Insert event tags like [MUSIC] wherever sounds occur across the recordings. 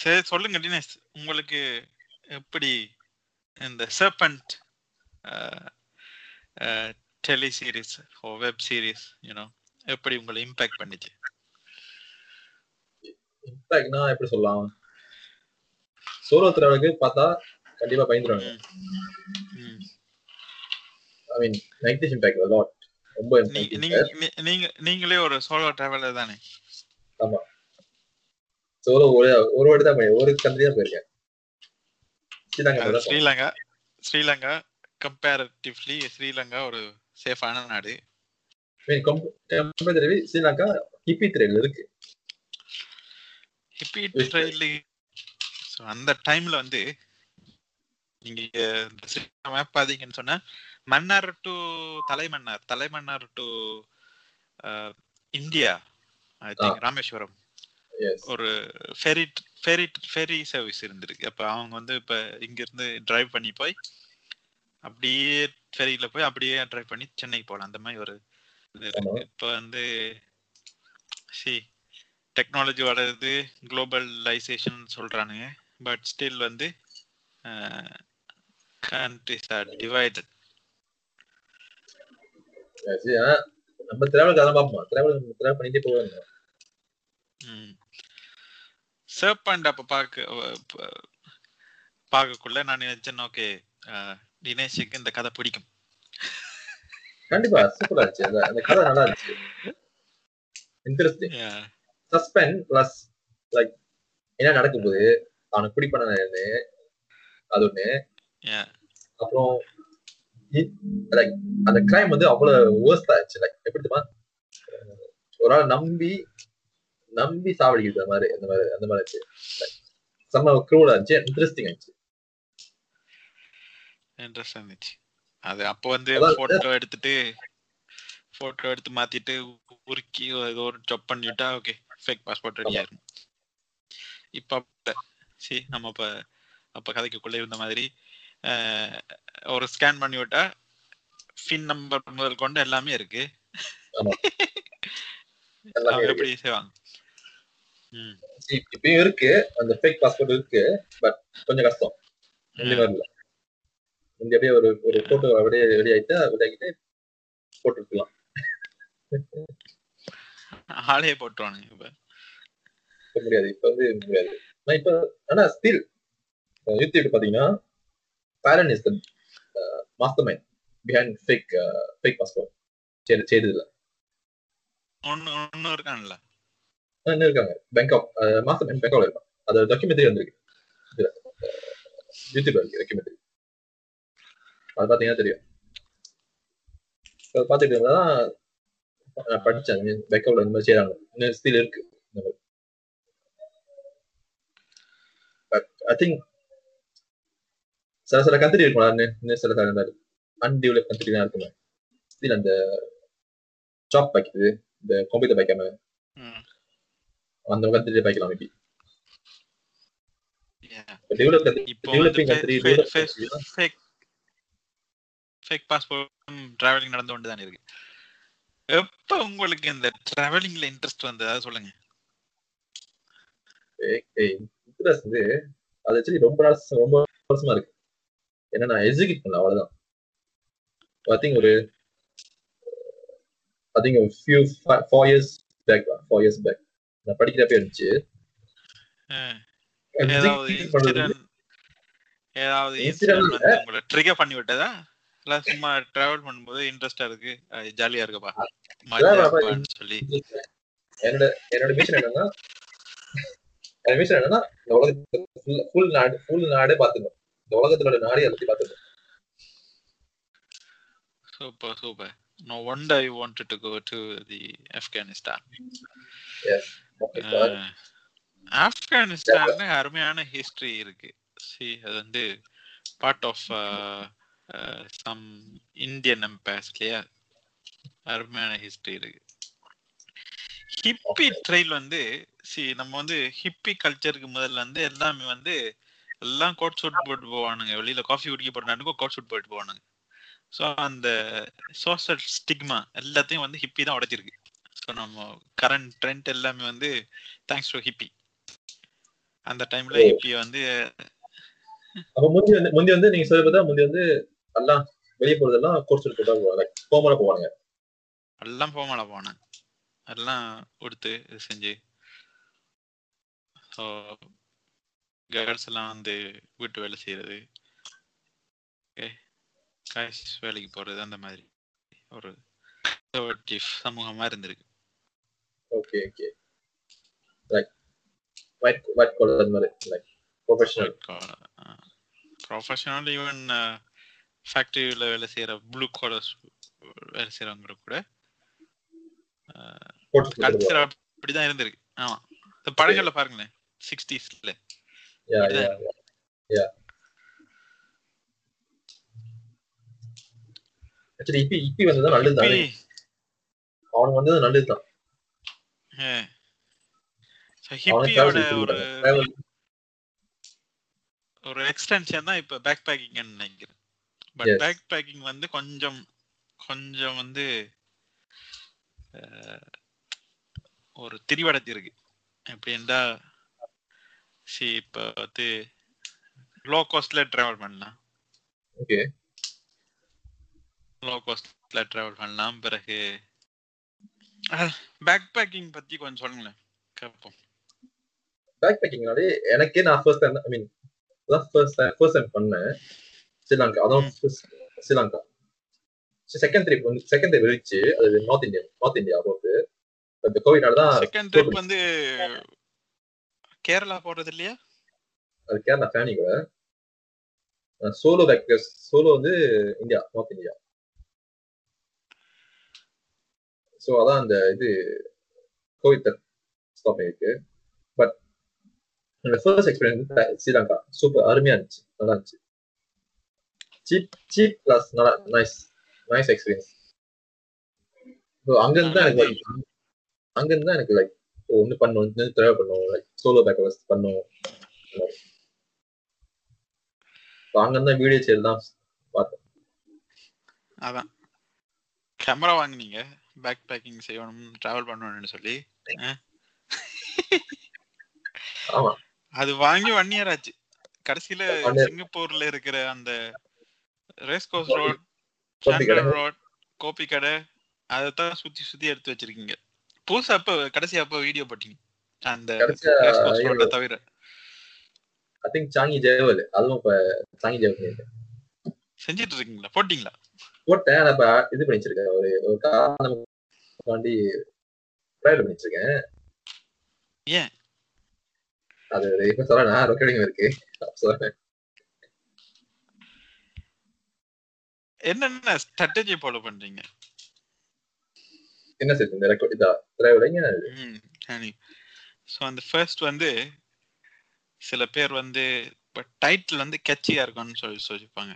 சரி சொல்லுங்க தினேஷ் உங்களுக்கு எப்படி இந்த சர்பண்ட் டெலி சீரிஸ் ஓ வெப் சீரிஸ் யூனோ எப்படி உங்களை இம்பாக்ட் பண்ணிச்சு? இம்பாக்ட்னா எப்படி சொல்லலாம்? சோலோ திராவலுக்கு பார்த்தா கண்டிப்பா பயந்துருவாங்க. I mean negative impact lot ரொம்ப நீங்க நீங்களே ஒரு சோலோ டிராவலர் தானே? சோலோ ஒரு ஒரு வாட்டி தான் போய் ஒரு கண்ட்ரி தான் போயிருக்கேன் ஸ்ரீலங்கா. ஸ்ரீலங்கா ஸ்ரீலங்கா கம்பேரிட்டிவ்லி ஸ்ரீலங்கா ஒரு சேஃபான நாடு comparatively ஸ்ரீலங்கா ஹிப்பி த்ரெட்ல இருக்கு ஹிப்பி. ட்ரெயில் அந்த டைம்ல வந்து நீங்க மேப் பாத்தீங்கன்னு சொன்னா Mannar to Talaimannar Talaimannar to India I think Rameswaram ஒரு ஃபெரி ஃபெரி ஃபெரி சர்வீஸ் இருந்திருக்கு. அப்ப அவங்க வந்து இப்ப இங்க இருந்து டிரைவ் பண்ணி போய் அப்படியே ஃபெரியில போய் அப்படியே டிரைவ் பண்ணி சென்னைக்கு போகலாம் அந்த மாதிரி ஒரு. இப்ப வந்து சி டெக்னாலஜி வளருது குளோபலைசேஷன் சொல்றானுங்க. பட் ஸ்டில் வந்து கண்ட்ரிஸ் ஆர் டிவைடட் நம்ம டிராவல் கதை பார்ப்போம். டிராவல் டிராவல் பண்ணிட்டே போவாங்க. சர்பண்ட் அப்ப பார்க்க ப- பார்க்கக்குள்ள நான் நினைச்சேன் ஓகே தினேஷுக்கு இந்த கதை பிடிக்கும். கண்டிப்பா சூப்பரா இருந்துச்சு அந்த கதை நல்லா இருந்துச்சு. இன்ட்ரெஸ்டிங். சஸ்பெண்ட் பிளஸ் லைக் என்ன நடக்க போகுது அவனை குடி பண்ண அது ஒண்ணு. அப்புறம் லைக் அந்த கிரைம் வந்து அவ்வளவு வேர்ஸ்டா ஆச்சு. லைக் எப்படி தெரியுமா? ஒரு ஆள் நம்பி நம்பி சாவடிக்கிறது அந்த மாதிரி அந்த மாதிரி அந்த மாதிரி இருந்துச்சு செம்ம க்ரூடா இருந்துச்சு. இன்ட்ரெஸ்டிங் ஆச்சு இன்ட்ரெஸ்ட் இருந்துச்சு அது அப்போ வந்து போட்டோ எடுத்துட்டு போட்டோ எடுத்து மாத்திட்டு உருக்கி ஏதோ ஒரு ஜப் பண்ணிவிட்டா ஓகே ஃபேக் பாஸ்போர்ட் ரெடி ஆயிரும். இப்ப சி நம்ம இப்ப அப்ப கதைக்குள்ள இருந்த மாதிரி ஒரு ஸ்கேன் பண்ணி விட்டா ஃபின் நம்பர் முதல் கொண்டு எல்லாமே இருக்கு. [LAUGHS] எப்படி செய்வாங்க? இப்பயும் இருக்கு. அந்த ஃபேக் பாஸ்போர்ட் இருக்கு பட் கொஞ்சம் கஷ்டம். இல்ல இங்க அப்படியே ஒரு ஒரு போட்டோ அப்படியே ரெடி ஆயிட்டு ரெடி ஆகிட்டு போட்டு இருக்கலாம் ஆளே போட்டுருவானுங்க இப்ப. இப்ப முடியாது. இப்ப வந்து முடியாது. நான் இப்ப ஆனா ஸ்டில் யூடியூப் பாத்தீங்கன்னா Baron is the mastermind behind fake fake passport செய்தது இல்ல ஒன்னு ஒன்னு இருக்கான்ல. என்ன இருக்காங்க பேங்காக் மாசம் பேங்காக்ல இருக்கான் அது டாக்குமெண்ட்ரி வந்திருக்கு. யூடியூப்ல இருக்கு டாக்குமெண்ட்ரி அது பாத்தீங்கன்னா தெரியும். பாத்துட்டு இருந்தா நான் படிச்சேன். பேக்கப்ல இந்த மாதிரி செய்யறாங்க இன்னும் ஸ்டில் இருக்கு. பட் ஐ திங்க் சில சில கண்ட்ரி இருக்கும் இன்னும் இன்னும் சில சில அன்டெவலப் கண்ட்ரிலாம் இருக்குமே. ஸ்டில் அந்த சாப் வைக்கிறது இந்த கம்ப்யூட்டர் வைக்காம. அந்த கண்ட்ரி வைக்கலாம் மேபி டிராவலிங் நடந்து கொண்டு தான் இருக்கு. எப்ப உங்களுக்கு இந்த டிராவலிங்ல இன்ட்ரெஸ்ட் வந்தது? சொல்லுங்க. இன்ட்ரெஸ்ட் அது ஆக்சுவலி ரொம்ப நாள் ரொம்ப வருஷமா இருக்கு. ஏன்னா நான் எக்ஸிக்யூட் பண்ணல அவ்வளவுதான். ஐ ஒரு I think few four years back four years back நான் படிக்கிறப்ப இருந்துச்சு. ஏதாவது ட்ரிகர் பண்ணி விட்டதா? இல்ல சும்மா டிராவல் பண்ணும்போது இன்ட்ரெஸ்டா இருக்கு? ஜாலியா இருக்குப்பா சொல்லி. என்னோட என்னோட மிஷன் என்னன்னா என்னோட மிஷன் என்னன்னா இந்த உலகத்துல ஃபுல் நாடு ஃபுல் நாடே பாத்துக்கணும் இந்த உலகத்தோட நாடே எல்லாத்தையும் பாத்துக்கணும் super super no wonder you wanted to go to the Afghanistan ah, ஆப்கானிஸ்தான்ல அருமையான ஹிஸ்டரி இருக்கு. சி அது வந்து part of some Indian empires இல்லையா? அருமையான ஹிஸ்டரி இருக்கு. ஹிப்பி ட்ரெயில் வந்து சி நம்ம வந்து ஹிப்பி கல்ச்சருக்கு முதல்ல வந்து எல்லாமே வந்து எல்லாம் கோட் சூட் போட்டு போவானுங்க. வெளியில காஃபி குடிக்க போறானுக்கும் கோட் சூட் போட்டு போவானுங்க. ஸோ அந்த சோஷியல் ஸ்டிக்மா எல்லாத்தையும் வந்து ஹிப்பி தான் உடைச்சிருக்கு. ஸோ நம்ம கரண்ட் ட்ரெண்ட் எல்லாமே வந்து தேங்க்ஸ் டு ஹிப்பி அந்த டைம்ல ஓ. இப்பி வந்து அப்ப முந்தி வந்து முந்தி வந்து நீங்க பார்த்தா முந்தி வந்து எல்லாம் வெளியே போறதெல்லாம் கோர்ஸ் எடுத்து தான் போவாங்க. போமல போவாங்க எல்லாம் போமால போனேன் எல்லாம் கொடுத்து செஞ்சு. ஸோ கேர்ள்ஸ் எல்லாம் வந்து வீட்டு வேலை செய்யறது ஓகே காய்ஸ் வேலைக்கு போறது அந்த மாதிரி. ஒரு சமூகமா இருந்திருக்கு. Okay okay like white white collar அந்த மாதிரி லைக் ப்ரொஃபஷனல் ப்ரொஃபஷனல் ஈவன் ஃபேக்டரியில் வேலை செய்யற ப்ளூ காலர்ஸ் வேலை செய்யறவங்க கூட ஸ்போர்ட்ஸ் கல்ச்சர் அப்படிதான் இருந்திருக்கு. ஆமா. இந்த படங்கள்ல பாருங்களேன் சிக்ஸ்டீஸ்ல இப்பி இப்பி வந்தது நல்லது தான் அவனுக்கு வந்தது நல்லது தான் அவனுக்கு ஹிப்பியோட ஒரு ஒரு எக்ஸ்டென்ஷன் தான் இப்ப பேக் பேக்கிங் நினைக்கிறேன். பட். பேக் பேக்கிங் வந்து கொஞ்சம் கொஞ்சம் வந்து ஒரு திரிவடத்தி இருக்கு எப்படின்னா சி இப்ப வந்து லோ காஸ்ட்ல டிராவல் பண்ணலாம் ஓகே லோ காஸ்ட்ல டிராவல் பண்ணலாம். பிறகு பேக் பேக்கிங் பத்தி கொஞ்சம் சொல்லுங்களேன். கேட்போம் பேக் பேக்கிங்னாலே எனக்கே நான் first time I mean first first time பண்ணேன். ஸ்ரீலங்கா அதான் ஸ்ரீலங்கா. செகண்ட் ட்ரிப் வந்து செகண்ட் ட்ரிப் இருந்துச்சு அது நார்த் இந்தியா நார்த் இந்தியா போகுது. இந்த கோவிட்னால தான் செகண்ட் ட்ரிப் வந்து கேரளா போறது இல்லையா? அது கேரளா ஃபேமிலி கூட. சோலோ பேக்கர்ஸ் சோலோ வந்து இந்தியா நார்த் இந்தியா ஸோ அதான் அந்த இது கோவிட் ஸ்டாப் இருக்கு பட் என்னோட ஃபர்ஸ்ட் எக்ஸ்பீரியன்ஸ் ஸ்ரீலங்கா. சூப்பர் அருமையா இருந்துச்சு. நல்லா இருந்துச்சு. சீப் சீப் பிளஸ் நல்லா நைஸ் நைஸ் எக்ஸ்பீரியன்ஸ் ஸோ அங்கேருந்து தான் எனக்கு like, தான் எனக்கு லைக் ஒன்று பண்ணும் ஒன்று தேவை பண்ணும் லைக் சோலோ பேக்கர்ஸ் பண்ணும் அங்கேருந்து தான் வீடியோ சேல் தான் பார்த்தேன். அதான். கேமரா வாங்குனீங்க? பேக் பேக்கிங் செய்யணும் டிராவல் பண்ணணும்னு சொல்லி? அது வாங்கி ஒன் இயர் ஆச்சு. கடைசியில. சிங்கப்பூர்ல இருக்கிற அந்த ரேஸ் கோஸ் ரோட் கடை. ரோட் கோபி கடை அதைத்தான் சுத்தி சுத்தி எடுத்து வச்சிருக்கீங்க. புதுசா அப்ப கடைசி அப்ப வீடியோ போட்டீங்க. அந்த ரேஸ் ஐயோ. ரோட்டை தவிர. ஐ திங்க் சாங்கி ஜெயவல் அதுவும் இப்ப சாங்கி ஜெயவல். செஞ்சிட்டு இருக்கீங்களா? போட்டீங்களா? போட்டேன் ஆனா இப்ப இது பண்ணி வச்சிருக்கேன் ஒரு ஒரு காரணம் ட்ரையல் பண்ணி வச்சிருக்கேன் ஏன்? அது இப்ப சொல்லணும் ரெக்கார்டிங் இருக்கு. சொல்றேன் என்னென்ன ஸ்ட்ராட்டஜி ஃபாலோ பண்றீங்க? என்ன சேர்த்து இந்த ரெக்கார்ட் இதா? ட்ரைவல் ம் ஸோ அந்த ஃபர்ஸ்ட் வந்து சில பேர் வந்து இப்போ டைட்டில் வந்து கெச்சியா இருக்கும்னு சொல்லி சொல்லிப்பாங்க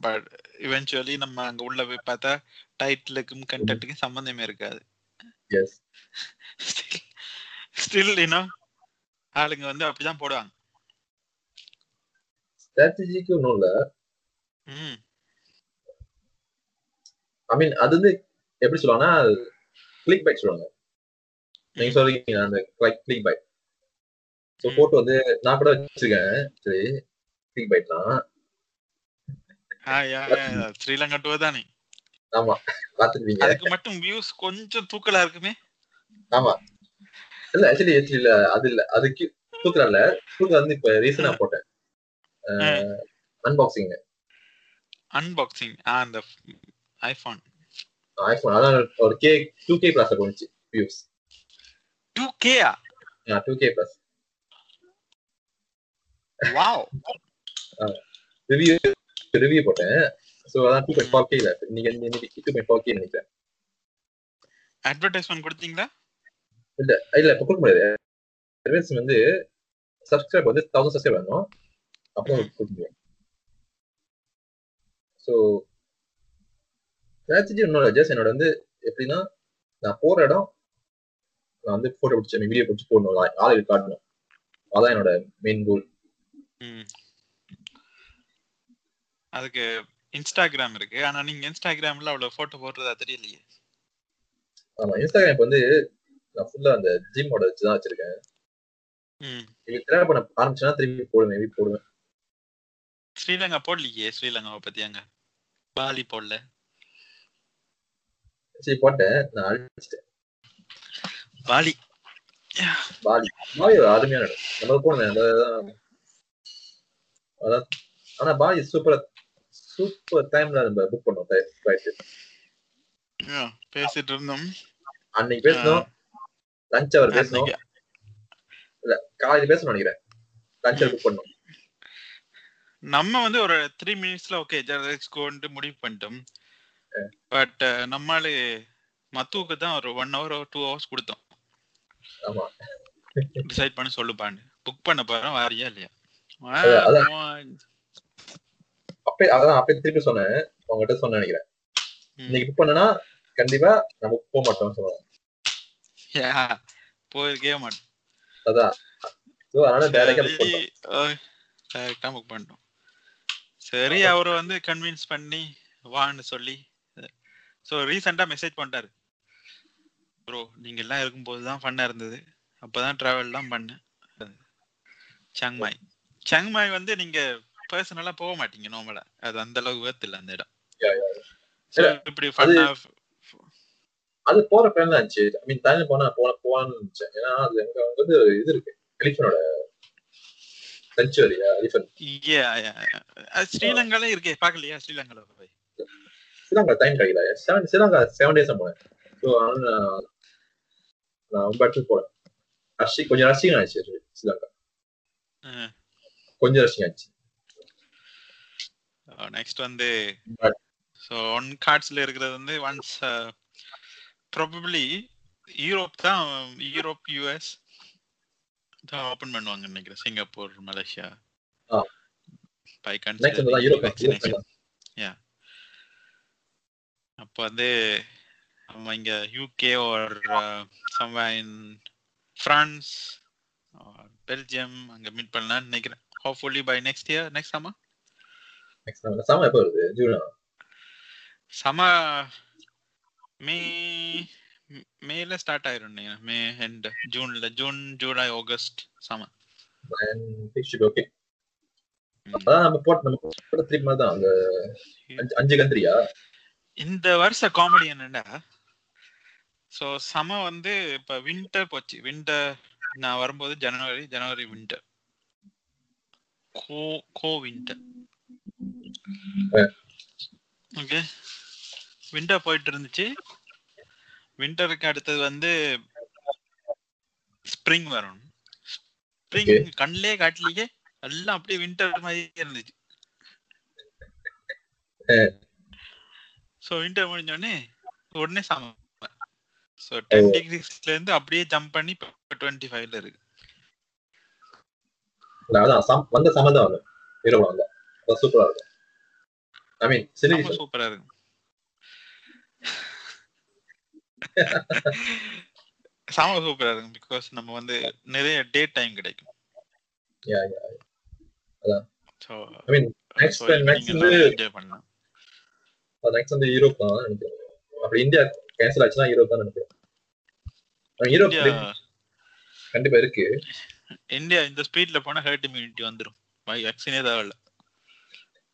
பட் இவென்ச்சுவலி நம்ம அங்க உள்ள போய் பார்த்தா டைட்டிலுக்கும் கண்டென்ட்டுக்கும் சம்மந்தமே இருக்காது. எஸ் ஸ்டில் இன்னோ ஆளுங்க வந்து அப்படிதான் போடுவாங்க. ஸ்ட்ராட்டஜிக்கு ஒன்றும் இல்ல. ம். ஐ மீன் அது வந்து எப்படி சொல்லுவாங்கன்னா கிளிக் பைட் சொல்லுவாங்க. நீங்க சொல்றீங்க அந்த like clickbait so. Photo வந்து நான் கூட வச்சிருக்கேன். சரி கிளிக் பைட்லாம் ஸ்ரீலங்கா டூ தானே? ஆமா பார்த்துருப்பீங்க. அதுக்கு மட்டும் வியூஸ் கொஞ்சம் தூக்கலா இருக்குமே? ஆமா. இல்ல ஆக்சுவலி இல்ல அது இல்ல அதுக்கு தூக்குறா இல்ல. தூக்குற வந்து இப்ப ரீசனா போட்டேன். அன்பாக்சிங் அன்பாக்சிங் ஆ அந்த ஐபோன் ஐபோன் அதான் ஒரு கே டூ கே பிளஸ் போனுச்சு வியூஸ் டூ கேயா two K plus wow review review போட்டேன். ஸோ அதான் டூ பாயிண்ட் ஃபோர் கே இல்ல நீங்க இன்னைக்கு டூ பாயிண்ட் ஃபோர் கே நினைக்கிறேன். அட்வர்டைஸ்மெண்ட் கொடுத்தீங்களா? இல்ல இல்ல இப்ப கொடுக்க முடியாது. அட்வான்ஸ் வந்து சப்ஸ்கிரைப் வந்து தௌசண்ட் சப்ஸ்கிரைப் வேணும். அப்புறம். கொடுக்க முடியும். ஸோ ஸ்ட்ராட்டஜி ஒன்றும் ஜஸ்ட் என்னோட வந்து எப்படின்னா நான் போற இடம் நான் வந்து போட்டோ பிடிச்சி வீடியோ பிடிச்சி போடணும். ஆளுக்கு காட்டணும். அதான் என்னோட மெயின் கோல் அதுக்கு இன்ஸ்டாகிராம் இருக்கு. ஆனா நீங்க இன்ஸ்டாகிராம்ல அவ்வளவு போட்டோ போடுறதா தெரியலையே. ஆமா இன்ஸ்டாகிராம் இப்ப வந்து நான் ஃபுல்லா அந்த ஜிம்மோட வச்சு தான் வச்சிருக்கேன். இது ட்ராவல் பண்ண ஆரம்பிச்சா திரும்பி போடுவேன் மேபி போடுவேன். ஸ்ரீலங்கா போடலையே ஸ்ரீலங்காவை பத்தி அங்க? பாலி போடல. சரி போட்டேன். நான் அழிச்சிட்டேன். பாலி. பாலி. பாலி அருமையான இடம். நம்ம போனேன் அதான் ஆனா பாலி சூப்பரா சூப்பர் டைம்ல நம்ம புக் பண்ணோம். ஃபிளைட் பேசிட்டு இருந்தோம். அன்னைக்கு பேசணும் லஞ்ச் அவர் பேசணும் இல்ல காலையில பேசணும் நினைக்கிறேன். லஞ்ச் அவர் புக் பண்ணோம். நம்ம வந்து ஒரு த்ரீ மினிட்ஸ்ல ஓகே கோன்ட்டு முடிவு பண்ணிட்டோம். பட் நம்மளு மத்துவுக்கு தான் ஒரு ஒன் ஹவர் டூ ஹவர்ஸ் கொடுத்தோம். டிசைட் பண்ணி சொல்லுப்பான்னு புக் பண்ண போறோம் வாரியா இல்லையா? அப்பே அதான் அப்பே திருப்பி சொன்னேன். உங்ககிட்ட சொன்னேன் நினைக்கிறேன். இன்னைக்கு புக் பண்ணனா கண்டிப்பா நம்ம போக மாட்டோம்னு சொல்லுவாங்க. போயிருக்கவே மாட்டோம். அதான். So, அதனால டேரக்டா புக் பண்ணிட்டோம். சரி அவரை வந்து கன்வின்ஸ் பண்ணி வான்னு சொல்லி ஸோ ரீசெண்டா மெசேஜ் பண்ணிட்டாரு. ப்ரோ நீங்க எல்லாம் இருக்கும்போது தான் ஃபன்னா இருந்தது. அப்பதான் டிராவல்லாம் பண்ணேன். சங்மாய் சங்மாய் வந்து நீங்க பர்சனலா போக மாட்டீங்க நார்மலா அது அந்த அளவுக்கு worth இல்ல அந்த இடம். இப்படி அது போற பிளான் தான் இருந்துச்சு ஐ மீன் தாய்லாந்து போனா போன போவான்னு நினைச்சேன். ஏன்னா அது அங்க வந்து இது இருக்கு. எலிஃபனோட செஞ்சுவரியா எலிஃபன் ஸ்ரீலங்கால இருக்கே பாக்கலையா ஸ்ரீலங்கால போய். ஸ்ரீலங்கா டைம் கிடைக்கல. செவன் ஸ்ரீலங்கா செவன் டேஸ் போனேன். ஸோ நான் ரொம்ப இடத்துக்கு போனேன் ரஷ்ஷி கொஞ்சம் ரஷ்ஷிங் ஆயிடுச்சு ஸ்ரீலங்கா. கொஞ்சம் ரஷ்ஷிங் ஆயிடுச்சு. நெக்ஸ்ட் வந்து But- ஸோ ஒன் கார்ட்ஸ்ல இருக்கிறது வந்து ஒன்ஸ் ப்ராபப்ளி யூரோப் தான் யூரோப் யூஎஸ் தான் ஓபன் பண்ணுவாங்க நினைக்கிறேன். Singapore Malaysia. பை வந்து யூரோப் வேக்சினேஷன் அப்போ வந்து நம்ம இங்க யூகே ஒரு சம்வே இன் ஃப்ரான்ஸ் பெல்ஜியம் அங்க மீட் பண்ணலாம்னு நினைக்கிறேன். Hopefully by next year next summer next summer எப்போ வருது ஜூனா சம மே மேல ஸ்டார்ட் ஆயிரும். மே எண்ட் ஜூன்ல June July August summer okay அதான் நம்ம போட்ட நம்ம போட்ட ட்ரிப் மாதிரி தான். அந்த அஞ்சு- கண்ட்ரியா இந்த வருஷ காமெடி என்னடா? சோ சம வந்து இப்ப வின்டர் போச்சு. வின்டர் நான் வரும்போது ஜனவரி ஜனவரி winter go go winter okay winter போயிட்டு இருந்துச்சு வின்டருக்கு அடுத்தது வந்து ஸ்ப்ரிங் வரும். ஸ்ப்ரிங் கண்ணிலே காட்டலையே எல்லாம் அப்படியே வின்டர் மாதிரியே இருந்துச்சு. ஸோ வின்டர் முடிஞ்சோடனே உடனே சம ஸோ டென் டிகிரிஸ்ல இருந்து அப்படியே ஜம்ப் பண்ணி இப்போ டுவெண்ட்டி ஃபைவ்ல இருக்கு. அதான் வந்த சம அதான் சூப்பரா இருக்கும் ஐ மீன் ரொம்ப சூப்பரா இருக்கு செம சூப்பரா இருக்கும் பிகாஸ் நம்ம வந்து நிறைய டே டைம் கிடைக்கும் yeah yeah so I mean next next வந்து என்ஜாய் பண்ணலாம். நெக்ஸ்ட் வந்து யூரோப் தான் நினைக்கிறேன். அப்படி இந்தியா கேன்சல் ஆச்சுன்னா யூரோப் தான் நினைக்கிறேன். யூரோப் கண்டிப்பா இருக்கு. இந்தியா இந்த ஸ்பீட்ல போனா ஹெர்ட் இம்யூனிட்டி வந்துரும். வேக்சினே தேவையில்ல.